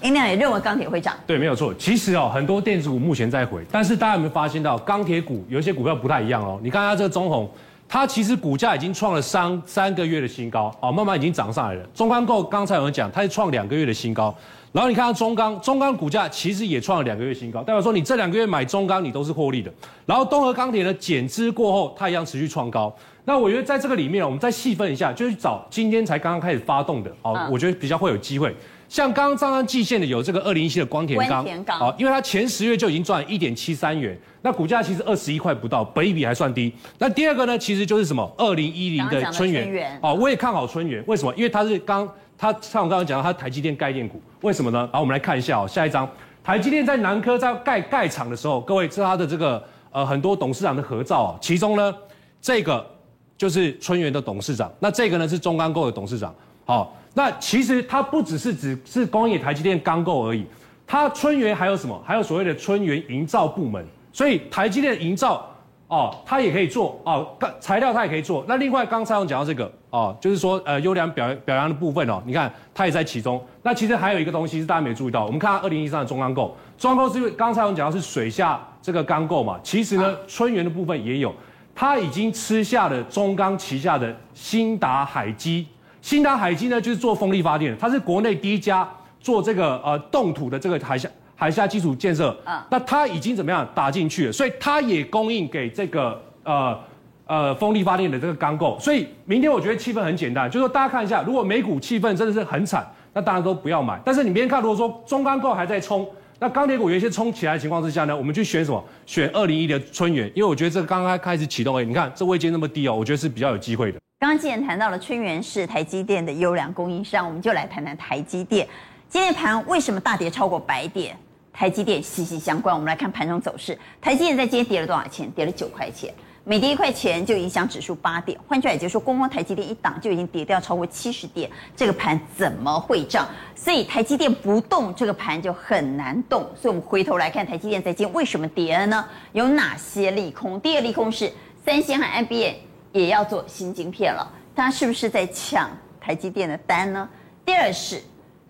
音量也认为钢铁会涨，对，没有错。其实哦，很多电子股目前在回，但是大家有没有发现到钢铁股有一些股票不太一样哦？你看它这个中鸿，它其实股价已经创了三三个月的新高哦，慢慢已经涨上来了。中钢构刚才有人讲，它是创两个月的新高，然后你看到中钢，中钢股价其实也创了两个月新高，代表说你这两个月买中钢，你都是获利的。然后东和钢铁呢，减资过后，它一样持续创高。那我觉得在这个里面，我们再细分一下，就是找今天才刚刚开始发动的，哦，我觉得比较会有机会。像刚刚刚刚季线的有这个二零一七的光田钢，好，因为它前十月就已经赚一点七三元，那股价其实二十一块不到，本一比还算低。那第二个呢，其实就是什么二零一零的春源，哦，我也看好春源，为什么？因为它是刚它像我刚刚讲到，它台积电概念股，为什么呢？好，我们来看一下哦，下一张，台积电在南科在盖盖厂的时候，各位是它的这个呃很多董事长的合照啊，其中呢这个。就是春源的董事长，那这个呢是中钢构的董事长。好，那其实它不只是只是工业台积电钢构而已，它春源还有什么？还有所谓的春源营造部门。所以台积电营造哦，它也可以做哦，材料它也可以做。那另外刚才我们讲到这个哦，就是说呃优良表表扬的部分哦，你看它也在其中。那其实还有一个东西是大家没注意到，我们看二零一三的中钢构，中钢构是因为刚才我们讲到是水下这个钢构嘛，其实呢春源的部分也有。他已经吃下了中钢旗下的新达海基，新达海基呢就是做风力发电，它是国内第一家做这个呃冻土的这个海下海下基础建设。啊，那它已经怎么样打进去了？所以它也供应给这个呃呃风力发电的这个钢构。所以明天我觉得气氛很简单，就是说大家看一下，如果美股气氛真的是很惨，那当然都不要买。但是你明天看，如果说中钢构还在冲。那钢铁股有一些冲起来的情况之下呢，我们去选什么？选二零一的春元，因为我觉得这个刚刚开始启动，哎，你看这位阶那么低哦，我觉得是比较有机会的。刚刚既然谈到了春元是台积电的优良供应商，我们就来谈谈台积电。今天盘为什么大跌超过百点？台积电息息相关。我们来看盘中走势，台积电在今天跌了多少钱？跌了九块钱。每跌一块钱就影响指数八点。换句话也就是说，光光台积电一档就已经跌掉超过七十点，这个盘怎么会涨？所以台积电不动，这个盘就很难动。所以我们回头来看台积电在今天为什么跌了呢？有哪些利空？第一个利空是三星和 IBM 也要做新晶片了，它是不是在抢台积电的单呢？第二是。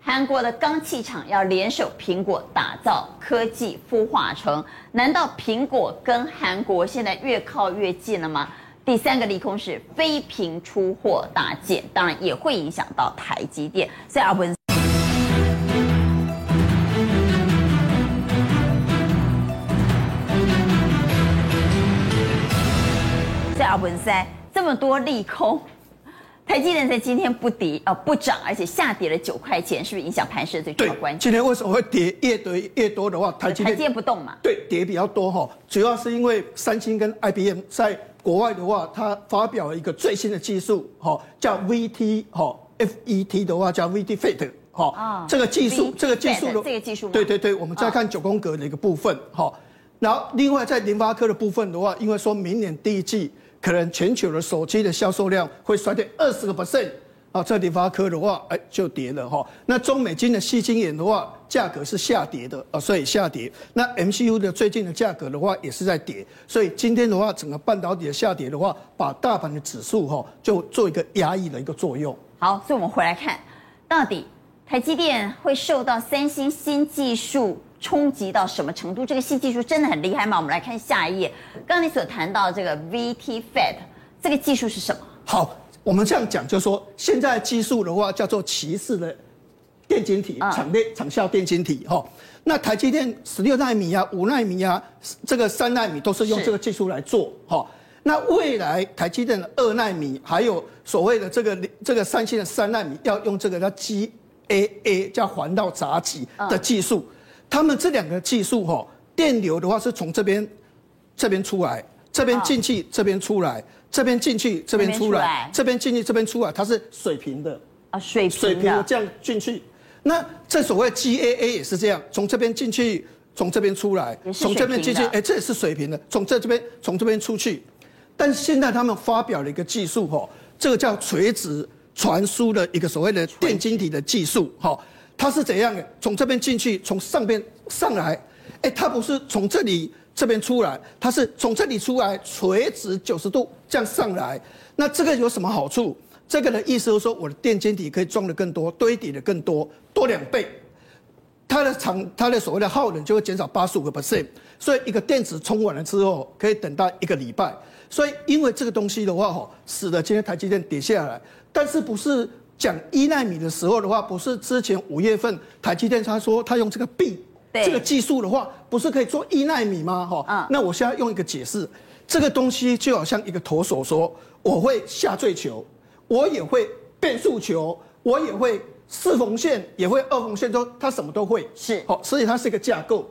韩国的钢器厂要联手苹果打造科技孵化城，难道苹果跟韩国现在越靠越近了吗？第三个利空是非苹出货大减，当然也会影响到台积电。所以阿文，所以阿文塞这么多利空。台积电在今天不跌啊、呃、不涨，而且下跌了九块钱，是不是影响盘势的最主要关键？今天为什么会跌？越跌越多的话，台积电台积电不动嘛？对，跌比较多哈，主要是因为三星跟 IBM 在国外的话，它发表了一个最新的技术，哈，叫 VT 哈，FET 的话叫 VT FET 哈，这个技术，这个技术的这个技术，对对对，我们再看九宫格的一个部分哈，然后另外在联发科的部分的话，因为说明年第一季。可能全球的手机的销售量会衰退二十个 percent 啊，这联发科的话，哎，就跌了哈。那中美金的矽晶圆的话，价格是下跌的啊，所以下跌。那 MCU 的最近的价格的话，也是在跌。所以今天的话，整个半导体的下跌的话，把大盘的指数哈，就做一个压抑的一个作用。好，所以我们回来看，到底台积电会受到三星新技术冲击到什么程度？这个新技术真的很厉害吗？我们来看下一页。刚刚你所谈到这个 VT FET，这个技术是什么？好，我们这样讲，就是说现在技术的话叫做骑士的电晶体，场内场效电晶体。哈，那台积电十六纳米啊，五纳米啊，这个三纳米都是用这个技术来做。哈，那未来台积电的二纳米，还有所谓的这个这个三星的三纳米，要用这个叫 GAA 叫环道闸极的技术。他们这两个技术哈，电流的话是从这边这边出来，这边进去，这边出来，这边进去，这边出来，这边进去，这边出来，它是水平的啊，水平水平的这样进去。那这所谓 GAA 也是这样，从这边进去，从这边出来，从这边进去，哎，这也是水平的，从这这边从这边出去。但是现在他们发表了一个技术哈，这个叫垂直传输的一个所谓的电晶体的技术哈。它是怎样的？从这边进去，从上边上来，哎、它不是从这里这边出来，它是从这里出来，垂直九十度这样上来。那这个有什么好处？这个的意思就是说，我的电晶体可以装的更多，堆叠的更多，多两倍。它的长，它的所谓的耗能就会减少八十五个 percent。所以一个电池充完了之后，可以等到一个礼拜。所以因为这个东西的话，吼，使得今天台积电跌下来，但是不是？讲一纳米的时候的话，不是之前五月份台积电他说他用这个 B 这个技术的话，不是可以做一纳米吗？哈、嗯，那我现在用一个解释，这个东西就好像一个投手说，我会下坠球，我也会变速球，我也会四缝线，也会二缝线，都他什么都会。是，好，所以它是一个架构。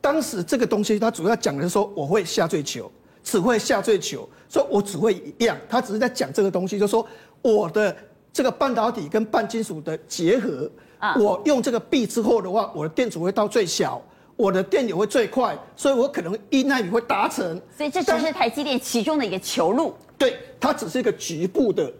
当时这个东西它主要讲的是说，我会下坠球，只会下坠球，说我只会一样，他只是在讲这个东西，就是说我的。这个半导体跟半金属的结合，啊，我用这个壁之后的话，我的电阻会到最小，我的电流会最快，所以我可能一奈米会达成。所以这只是台积电其中的一个球路。对，它只是一个局部的，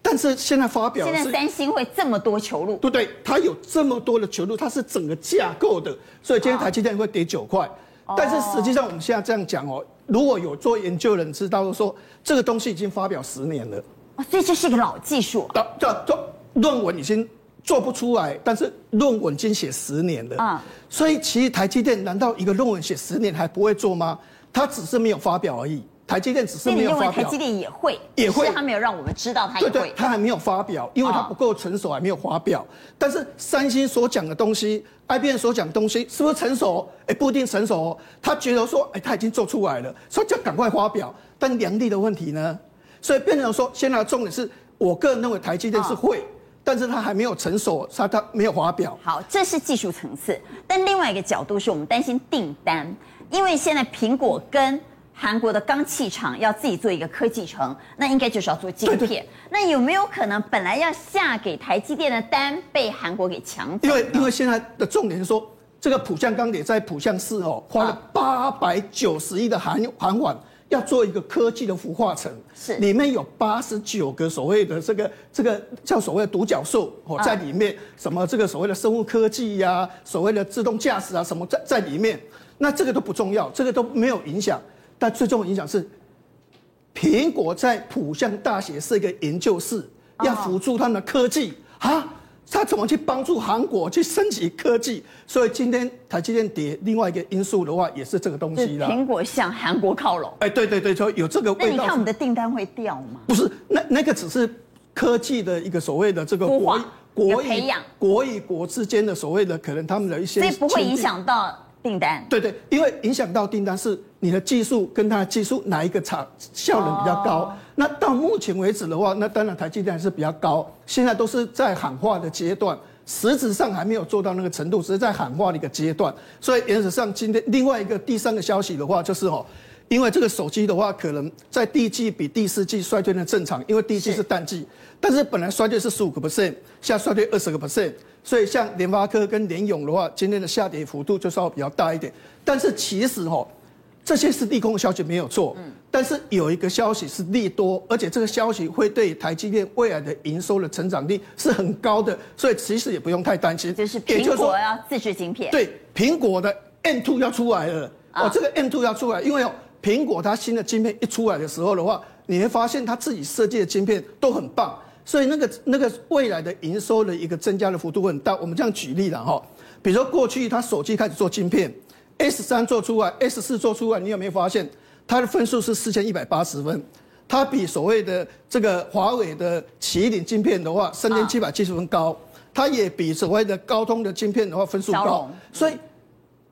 但是现在发表。现在三星会这么多球路。对对，它有这么多的球路，它是整个架构的，所以今天台积电会跌九块。哦、但是实际上我们现在这样讲哦，如果有做研究的人知道说，这个东西已经发表十年了。哦，所以这是一个老技术。这这论文已经做不出来，但是论文已经写十年了。啊，所以其实台积电难道一个论文写十年还不会做吗？他只是没有发表而已。台积电只是没有发表。台积电也会，也会，他没有让我们知道他也会。对对，他还没有发表，因为他不够成熟，还没有发表。但是三星所讲的东西，IBM 所讲的东西，是不是成熟？哎，不一定成熟。他觉得说，哎，他已经做出来了，所以就赶快发表。但良率的问题呢？所以变成说，现在的重点是我个人认为台积电是会，哦、但是它还没有成熟，它它没有发表。好，这是技术层次。但另外一个角度是我们担心订单，因为现在苹果跟韩国的钢器厂要自己做一个科技城，那应该就是要做晶片。那有没有可能本来要下给台积电的单被韩国给抢走？因为因为现在的重点是说，这个浦项钢铁在浦项市哦，花了八百九十亿的韩韩元。要做一个科技的孵化城，是。里面有八十九个所谓的这个这个叫所谓的独角兽哦，在里面什么这个所谓的生物科技呀、啊，所谓的自动驾驶啊，什么在在里面，那这个都不重要，这个都没有影响，但最重要的影响是，苹果在浦项大学是一个研究室，要辅助他们的科技。啊。他怎么去帮助韩国去升级科技？所以今天台积电跌，另外一个因素的话，也是这个东西啦。苹果向韩国靠拢。哎，对对对，说有这个味道。那你看我们的订单会掉吗？不是，那那个只是科技的一个所谓的这个国国培养国与国之间的所谓的可能他们的一些，所以不会影响到订单。对对，因为影响到订单是你的技术跟它的技术哪一个厂效能比较高。那到目前为止的话，那当然台积电还是比较高，现在都是在喊话的阶段，实质上还没有做到那个程度，只是在喊话的一个阶段。所以原则上，今天另外一个第三个消息的话，就是哦，因为这个手机的话，可能在第一季比第四季衰退的正常，因为第一季是淡季，但是本来衰退是十五个 percent，现在衰退二十个 percent，所以像联发科跟联咏的话，今天的下跌幅度就稍微比较大一点。但是其实哦。这些是利空的消息没有错，嗯，但是有一个消息是利多，而且这个消息会对台积电未来的营收的成长率是很高的，所以其实也不用太担心。就是苹果要自制晶片，对，苹果的 M2 要出来了，哦，这个 M2 要出来，因为哦，苹果它新的晶片一出来的时候的话，你会发现它自己设计的晶片都很棒，所以那个那个未来的营收的一个增加的幅度会很大。我们这样举例了哈，比如说过去它手机开始做晶片。S 三做出来，S 四做出来，你有没有发现它的分数是四千一百八十分？它比所谓的这个华为的麒麟晶片的话，三千七百七十分高。它也比所谓的高通的晶片的话分数高。所以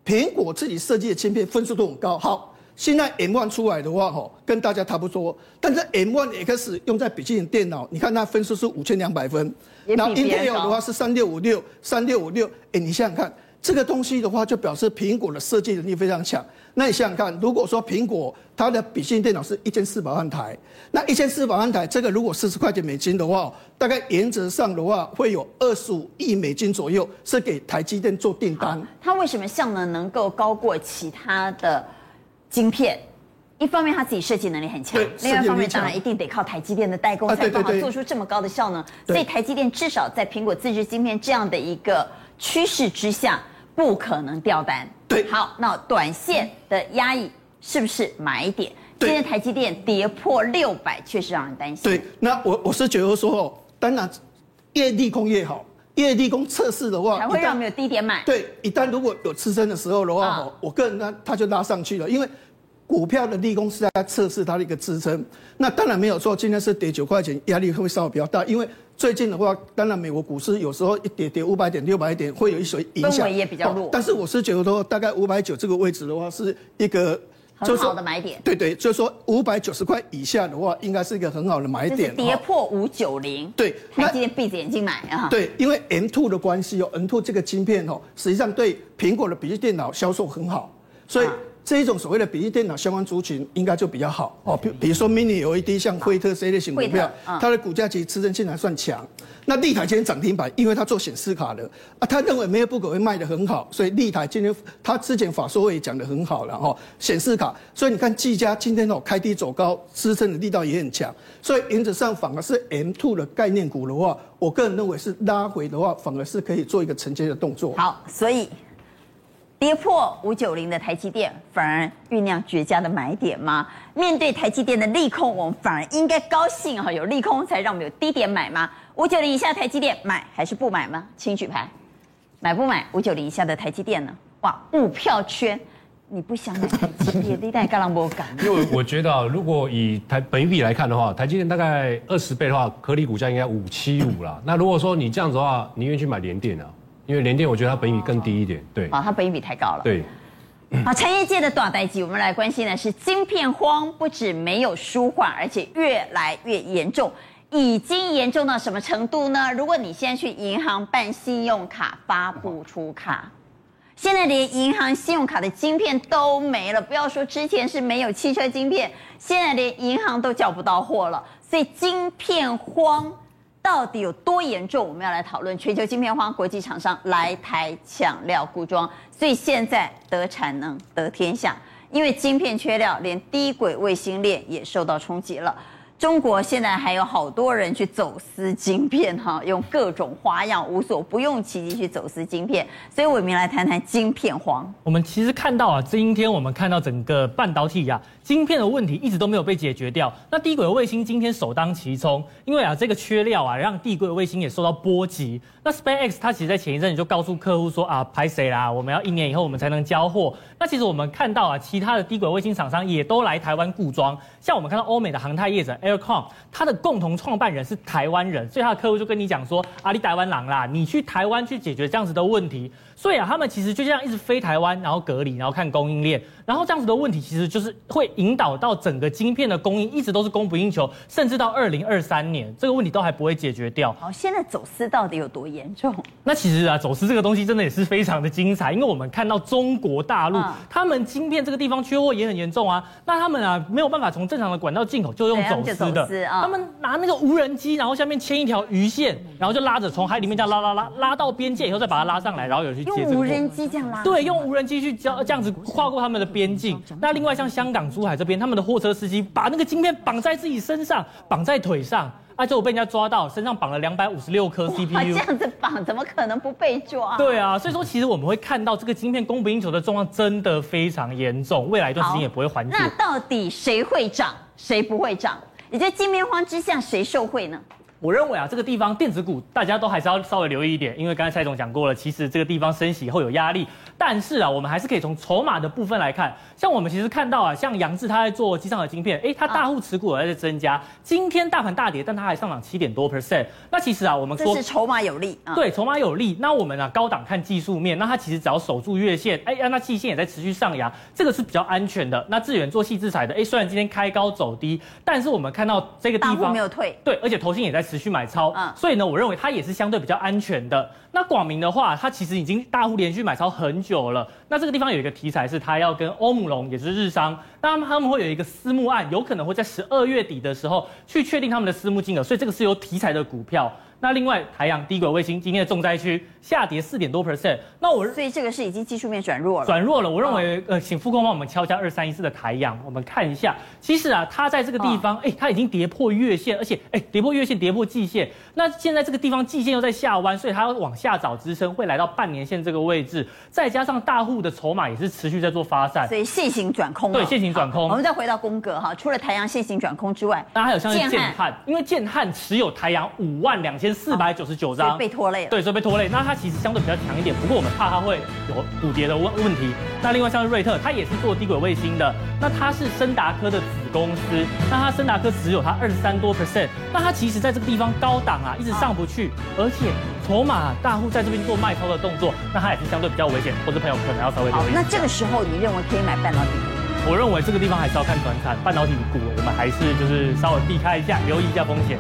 苹果自己设计的晶片分数都很高。好，现在 M1 出来的话，哈，跟大家差不多。但是 M1 X 用在笔记本电脑，你看它分数是五千两百分，然后 Intel 的话是三六五六，三六五六。哎，你想想看。这个东西的话，就表示苹果的设计能力非常强。那你想想看，如果说苹果它的笔记本电脑是一千四百万台，那一千四百万台，这个如果四十块钱美金的话，大概原则上的话，会有二十五亿美金左右是给台积电做订单。它为什么效能能够高过其他的晶片？一方面它自己设计能力很强，另外一方面当然一定得靠台积电的代工才办法做出这么高的效能。所以台积电至少在苹果自制晶片这样的一个趋势之下。不可能掉单。对，好，那短线的压抑是不是买点？对今天台积电跌破六百，确实让人担心。对，那我我是觉得说哦，当然越利空越好，越利空测试的话，才会让没有低点买。对，一旦如果有支撑的时候的话，哦，我个人呢，它就拉上去了，因为。股票的利空是在测试它的一个支撑，那当然没有错。今天是跌九块钱，压力会稍微比较大，因为最近的话，当然美国股市有时候一跌跌五百点、六百点，会有一些影响。氛围也比较弱。但是我是觉得说，大概五百九这个位置的话，是一个很好的买点。对对，就是说五百九十块以下的话，应该是一个很好的买点。跌破五九零，对，那今天闭着眼睛买啊。对，因为 M2 的关系哦，M2 这个晶片哦，实际上对苹果的笔记电脑销售很好，所以。这一种所谓的笔记电脑相关族群应该就比较好哦，比比如说 Mini LED 像惠特这一类型股票，它的股价其实支撑性还算强。那立台今天涨停板，因为它做显示卡的啊，他认为 MacBook 会卖得很好，所以立台今天他之前法说会也讲得很好了哈，显示卡。所以你看技嘉今天哦开低走高，支撑的力道也很强。所以原则上反而是 M2 的概念股的话，我个人认为是拉回的话，反而是可以做一个承接的动作。好，所以。跌破五九零的台积电，反而酝酿绝佳的买点吗？面对台积电的利空，我们反而应该高兴哈，有利空才让我们有低点买吗？五九零以下台积电买还是不买吗？请举牌，买不买？五九零以下的台积电呢？哇，五票圈，你不想买台积电，你带干浪不敢？因为我觉得啊，如果以台本益比来看的话，台积电大概二十倍的话，合理股价应该五七五啦。那如果说你这样子的话，你愿意去买联电啊？因为联电，我觉得它本益比更低一点，对。啊，它本益比太高了。对。好，产业界的短代机，我们来关心的是晶片荒，不止没有舒缓，而且越来越严重。已经严重到什么程度呢？如果你现在去银行办信用卡，发不出卡，现在连银行信用卡的晶片都没了。不要说之前是没有汽车晶片，现在连银行都叫不到货了。所以晶片荒。到底有多严重？我们要来讨论。全球晶片荒，国际厂商来台抢料固装，所以现在得产能得天下，因为晶片缺料，连低轨卫星链也受到冲击了。中国现在还有好多人去走私晶片，哈，用各种花样，无所不用其极去走私晶片。所以，我们来谈谈晶片荒。我们其实看到啊，今天我们看到整个半导体呀、啊。晶片的问题一直都没有被解决掉。那低轨卫星今天首当其冲，因为啊这个缺料啊，让低轨卫星也受到波及。那 SpaceX 它其实在前一阵子就告诉客户说啊，拍谁啦？我们要一年以后我们才能交货。那其实我们看到啊，其他的低轨卫星厂商也都来台湾固装。像我们看到欧美的航太业者 Aircom，它的共同创办人是台湾人，所以他的客户就跟你讲说，啊，你台湾人啦，你去台湾去解决这样子的问题。所以啊，他们其实就这样一直飞台湾，然后隔离，然后看供应链，然后这样子的问题其实就是会引导到整个晶片的供应一直都是供不应求，甚至到二零二三年这个问题都还不会解决掉。好，现在走私到底有多严重？那其实啊，走私这个东西真的也是非常的精彩，因为我们看到中国大陆、嗯、他们晶片这个地方缺货也很严重啊。那他们啊没有办法从正常的管道进口，就用走私的。他们拿那个无人机，然后下面牵一条鱼线，然后就拉着从海里面这样拉拉拉拉到边界以后再把它拉上来，然后有去。用无人机这样拉，对，用无人机去交这样子跨过他们的边境。那另外像香港、珠海这边，他们的货车司机把那个晶片绑在自己身上，绑在腿上，啊，结果被人家抓到，身上绑了两百五十六颗 CPU。这样子绑，怎么可能不被抓？对啊，所以说其实我们会看到这个晶片供不应求的状况真的非常严重，未来一段时间也不会缓解。那到底谁会涨，谁不会涨？你在晶片荒之下，谁受惠呢？我认为啊，这个地方电子股大家都还是要稍微留意一点，因为刚才蔡总讲过了，其实这个地方升息以后有压力。但是啊，我们还是可以从筹码的部分来看，像我们其实看到啊，像杨志他在做机上的晶片，哎，他大户持股也在增加。今天大盘大跌，但他还上涨七点多 percent。那其实啊，我们说是筹码有利，对，筹码有利。那我们啊，高档看技术面，那他其实只要守住月线，哎，那季线也在持续上扬，这个是比较安全的。那智远做细制裁的，哎，虽然今天开高走低，但是我们看到这个地方没有退，对，而且投信也在持续买超，嗯，所以呢，我认为它也是相对比较安全的。那广明的话，它其实已经大户连续买超很久久了。那这个地方有一个题材是，他要跟欧姆龙，也是日商，那他们他们会有一个私募案，有可能会在十二月底的时候去确定他们的私募金额，所以这个是有题材的股票。那另外，台阳低轨卫星今天的重灾区下跌四点多 percent，那我所以这个是已经技术面转弱了，转弱了。我认为，呃，请副控帮我们敲一下二三一四的台阳，我们看一下。其实啊，它在这个地方，哎、欸，它已经跌破月线，而且，哎、欸，跌破月线，跌破季线。那现在这个地方季线又在下弯，所以它要往下找支撑，会来到半年线这个位置。再加上大户的筹码也是持续在做发散，所以线型转空。对，线型转空。我们再回到宫格哈，除了台阳线型转空之外，那还有像是建汉，因为建汉持有台阳五万两千四百九十九张。被拖累了，对，所以被拖累。那它其实相对比较强一点，不过我们怕它会有补跌的问问题。那另外像是瑞特，它也是做低轨卫星的，那它是森达科的子公司，那它森达科只有它二十三多 percent，那它其实在这个地方高档啊，一直上不去，而且筹码大户在这边做卖超的动作，那它也是相对比较危险，投资朋友可能要稍微留意。那这个时候你认为可以买半导体？我认为这个地方还是要看短产半导体股，我们还是就是稍微避开一下，留意一下风险。